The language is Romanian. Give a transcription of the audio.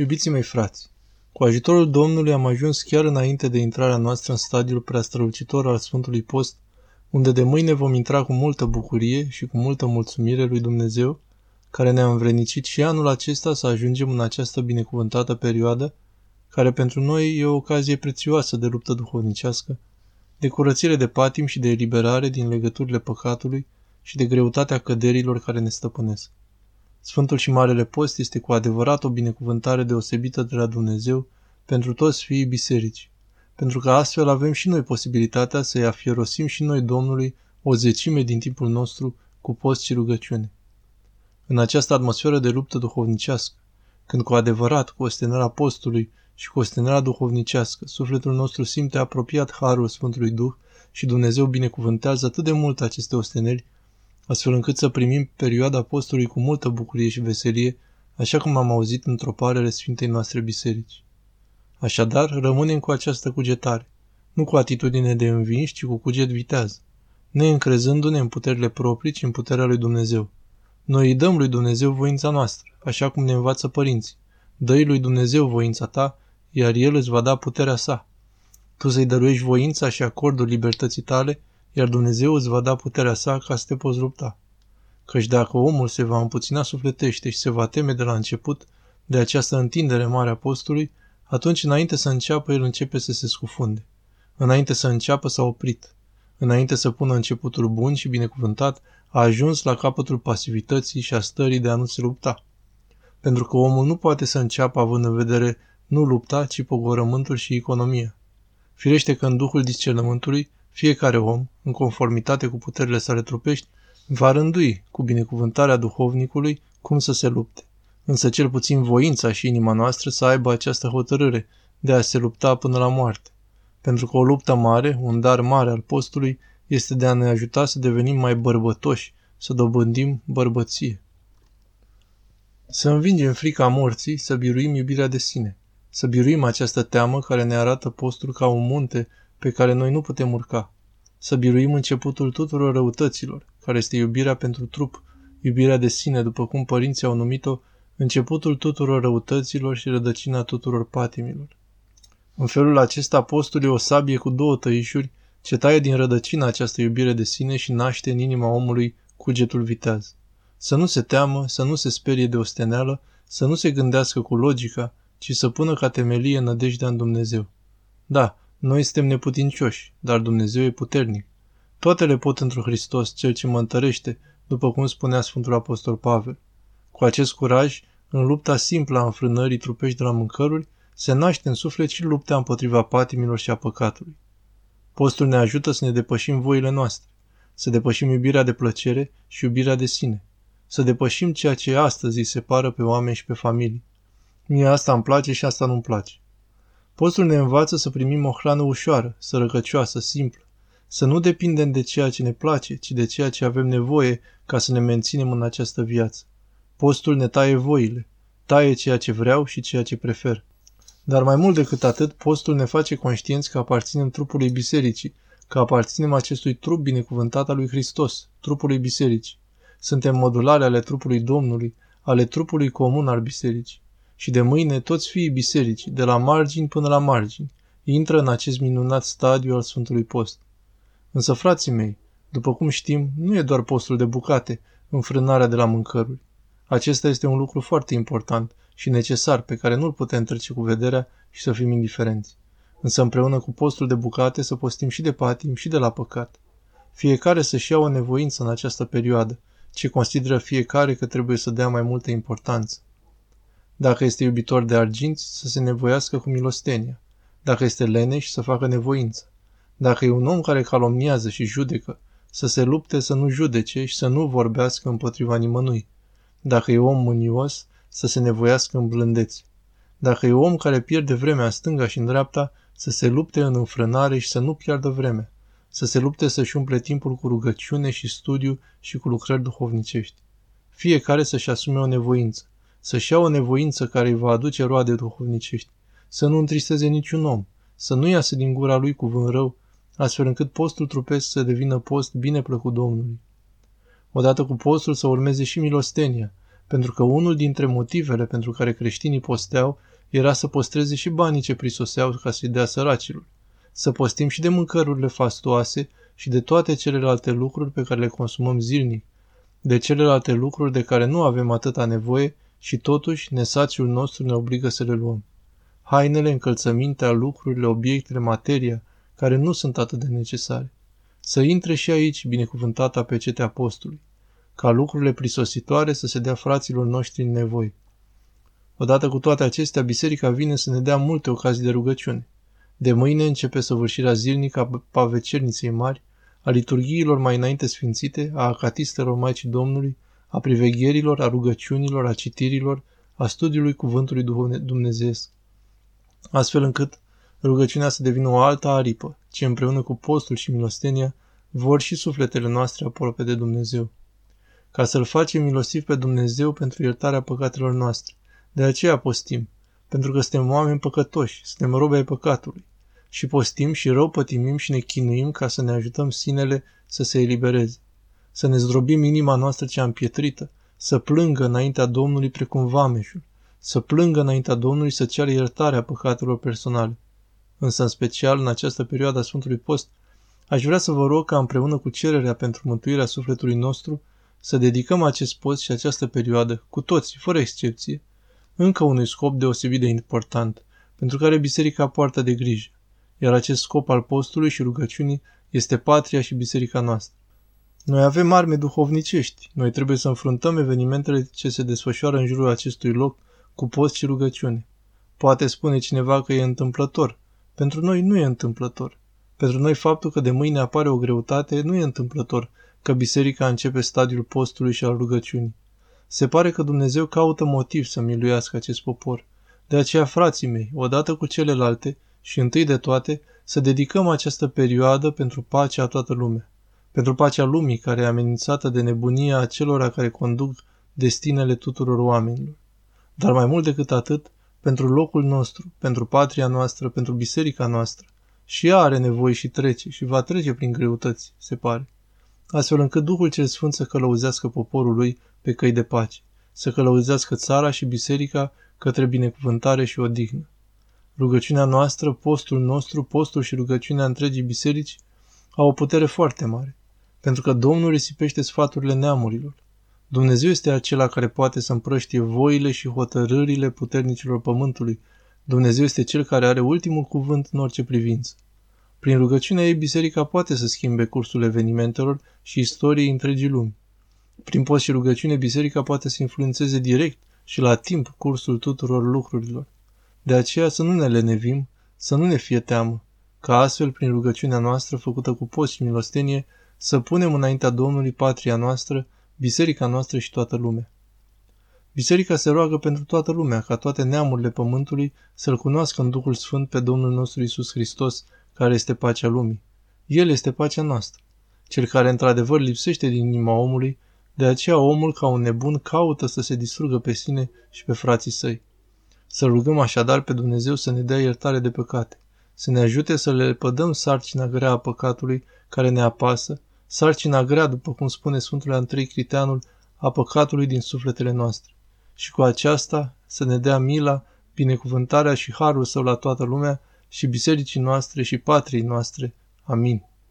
Iubiții mei frați, cu ajutorul Domnului am ajuns chiar înainte de intrarea noastră în stadiul preastrălucitor al Sfântului Post, unde de mâine vom intra cu multă bucurie și cu multă mulțumire lui Dumnezeu, care ne-a învrenicit și anul acesta să ajungem în această binecuvântată perioadă, care pentru noi e o ocazie prețioasă de luptă duhovnicească, de curățire de patim și de eliberare din legăturile păcatului și de greutatea căderilor care ne stăpânesc. Sfântul și Marele Post este cu adevărat o binecuvântare deosebită de la Dumnezeu pentru toți fiii bisericii, pentru că astfel avem și noi posibilitatea să-i afierosim și noi Domnului o zecime din timpul nostru cu post și rugăciune. În această atmosferă de luptă duhovnicească, când cu adevărat, cu ostenarea postului și cu ostenarea duhovnicească, sufletul nostru simte apropiat harul Sfântului Duh și Dumnezeu binecuvântează atât de mult aceste osteneli, astfel încât să primim perioada postului cu multă bucurie și veselie, așa cum am auzit într-o parele Sfintei noastre biserici. Așadar, rămânem cu această cugetare, nu cu atitudine de învinși, ci cu cuget viteaz, neîncrezându-ne în puterile proprii, ci în puterea lui Dumnezeu. Noi îi dăm lui Dumnezeu voința noastră, așa cum ne învață părinții. Dă-i lui Dumnezeu voința ta, iar El îți va da puterea sa. Tu să-i dăruiești voința și acordul libertății tale, iar Dumnezeu îți va da puterea sa ca să te poți lupta. Căci dacă omul se va împuțina sufletește și se va teme de la început de această întindere mare a postului, atunci înainte să înceapă el începe să se scufunde. Înainte să înceapă s-a oprit. Înainte să pună începutul bun și binecuvântat, a ajuns la capătul pasivității și a stării de a nu se lupta. Pentru că omul nu poate să înceapă având în vedere nu lupta, ci pogorământul și economia. Firește că în duhul discernământului, fiecare om, în conformitate cu puterile sale trupești, va rândui cu binecuvântarea duhovnicului cum să se lupte. Însă cel puțin voința și inima noastră să aibă această hotărâre de a se lupta până la moarte. Pentru că o luptă mare, un dar mare al postului, este de a ne ajuta să devenim mai bărbătoși, să dobândim bărbăție. Să învingem frica morții, să biruim iubirea de sine, să biruim această teamă care ne arată postul ca un munte pe care noi nu putem urca, să biruim începutul tuturor răutăților, care este iubirea pentru trup, iubirea de sine, după cum părinții au numit-o, începutul tuturor răutăților și rădăcina tuturor patimilor. În felul acesta, apostol e o sabie cu două tăișuri ce taie din rădăcina această iubire de sine și naște în inima omului cugetul viteaz. Să nu se teamă, să nu se sperie de osteneală, să nu se gândească cu logica, ci să pună ca temelie nădejdea în Dumnezeu. Da, noi suntem neputincioși, dar Dumnezeu e puternic. Toate le pot într Hristos, Cel ce mă întărește, după cum spunea Sfântul Apostol Pavel. Cu acest curaj, în lupta simplă a înfrânării trupești de la mâncăruri, se naște în suflet și lupta împotriva patimilor și a păcatului. Postul ne ajută să ne depășim voile noastre, să depășim iubirea de plăcere și iubirea de sine, să depășim ceea ce astăzi îi separă pe oameni și pe familii. Mie asta îmi place și asta nu-mi place. Postul ne învață să primim o hrană ușoară, sărăcăcioasă, simplă, să nu depindem de ceea ce ne place, ci de ceea ce avem nevoie ca să ne menținem în această viață. Postul ne taie voile, taie ceea ce vreau și ceea ce prefer. Dar mai mult decât atât, postul ne face conștienți că aparținem trupului bisericii, că aparținem acestui trup binecuvântat al lui Hristos, trupului bisericii. Suntem modulare ale trupului Domnului, ale trupului comun al bisericii. Și de mâine toți fiii bisericii, de la margini până la margini, intră în acest minunat stadiu al Sfântului Post. Însă, frații mei, după cum știm, nu e doar postul de bucate, înfrânarea de la mâncăruri. Acesta este un lucru foarte important și necesar pe care nu-l putem trece cu vederea și să fim indiferenți. Însă împreună cu postul de bucate să postim și de patim și de la păcat. Fiecare să-și ia o nevoință în această perioadă, ce consideră fiecare că trebuie să dea mai multă importanță. Dacă este iubitor de arginți, să se nevoiască cu milostenia. Dacă este leneș, să facă nevoință. Dacă e un om care calomniază și judecă, să se lupte să nu judece și să nu vorbească împotriva nimănui. Dacă e om mânios, să se nevoiască în blândeți. Dacă e om care pierde vremea în stânga și în dreapta, să se lupte în înfrânare și să nu piardă vremea. Să se lupte să-și umple timpul cu rugăciune și studiu și cu lucrări duhovnicești. Fiecare să-și asume o nevoință. Să-și ia o nevoință care îi va aduce roade duhovnicești. Să nu întristeze niciun om. Să nu iasă din gura lui cuvânt rău, astfel încât postul trupesc să devină post bine plăcut Domnului. Odată cu postul să urmeze și milostenia, pentru că unul dintre motivele pentru care creștinii posteau era să postreze și banii ce prisoseau ca să-i dea săracilor. Să postim și de mâncărurile fastoase și de toate celelalte lucruri pe care le consumăm zilnic, de celelalte lucruri de care nu avem atâta nevoie și totuși nesațiul nostru ne obligă să le luăm. Hainele, încălțămintea, lucrurile, obiectele, materia, care nu sunt atât de necesare. Să intre și aici binecuvântata pecetea apostolului, ca lucrurile prisositoare să se dea fraților noștri în nevoi. Odată cu toate acestea, biserica vine să ne dea multe ocazii de rugăciune. De mâine începe săvârșirea zilnică a pavecerniței mari, a liturghiilor mai înainte sfințite, a acatistelor Maicii Domnului, a privegherilor, a rugăciunilor, a citirilor, a studiului Cuvântului Dumnezeesc. Astfel încât rugăciunea să devină o altă aripă, ce împreună cu postul și milostenia vor și sufletele noastre aproape de Dumnezeu. Ca să-L facem milostiv pe Dumnezeu pentru iertarea păcatelor noastre. De aceea postim, pentru că suntem oameni păcătoși, suntem robe ai păcatului. Și postim și rău pătimim și ne chinuim ca să ne ajutăm sinele să se elibereze. Să ne zdrobim inima noastră cea împietrită, să plângă înaintea Domnului precum vameșul, să plângă înaintea Domnului să ceară iertarea păcatelor personale. Însă, în special, în această perioadă a Sfântului Post, aș vrea să vă rog ca împreună cu cererea pentru mântuirea sufletului nostru, să dedicăm acest post și această perioadă, cu toți, fără excepție, încă unui scop deosebit de important, pentru care biserica poartă de grijă, iar acest scop al postului și rugăciunii este patria și biserica noastră. Noi avem arme duhovnicești, noi trebuie să înfruntăm evenimentele ce se desfășoară în jurul acestui loc cu post și rugăciune. Poate spune cineva că e întâmplător. Pentru noi nu e întâmplător. Pentru noi faptul că de mâine apare o greutate nu e întâmplător, că biserica începe stadiul postului și al rugăciunii. Se pare că Dumnezeu caută motiv să miluiască acest popor. De aceea, frații mei, odată cu celelalte și întâi de toate, să dedicăm această perioadă pentru pacea a toată lumea. Pentru pacea lumii care e amenințată de nebunia acelora care conduc destinele tuturor oamenilor. Dar mai mult decât atât, pentru locul nostru, pentru patria noastră, pentru biserica noastră. Și ea are nevoie și trece și va trece prin greutăți, se pare. Astfel încât Duhul cel Sfânt să călăuzească poporul lui pe căi de pace, să călăuzească țara și biserica către binecuvântare și odihnă. Rugăciunea noastră, postul nostru, postul și rugăciunea întregii biserici au o putere foarte mare, pentru că Domnul risipește sfaturile neamurilor. Dumnezeu este acela care poate să împrăștie voile și hotărârile puternicilor pământului. Dumnezeu este cel care are ultimul cuvânt în orice privință. Prin rugăciunea ei, biserica poate să schimbe cursul evenimentelor și istoriei întregii lumi. Prin post și rugăciune, biserica poate să influențeze direct și la timp cursul tuturor lucrurilor. De aceea să nu ne lenevim, să nu ne fie teamă, ca astfel, prin rugăciunea noastră făcută cu post și milostenie, să punem înaintea Domnului patria noastră, biserica noastră și toată lumea. Biserica se roagă pentru toată lumea, ca toate neamurile pământului să-L cunoască în Duhul Sfânt pe Domnul nostru Isus Hristos, care este pacea lumii. El este pacea noastră. Cel care într-adevăr lipsește din inima omului, de aceea omul ca un nebun caută să se distrugă pe sine și pe frații săi. Să rugăm așadar pe Dumnezeu să ne dea iertare de păcate, să ne ajute să le pădăm sarcina grea a păcatului care ne apasă, sarcina grea, după cum spune Sfântul Andrei Criteanul, a păcatului din sufletele noastre. Și cu aceasta să ne dea mila, binecuvântarea și harul său la toată lumea și bisericii noastre și patriei noastre. Amin.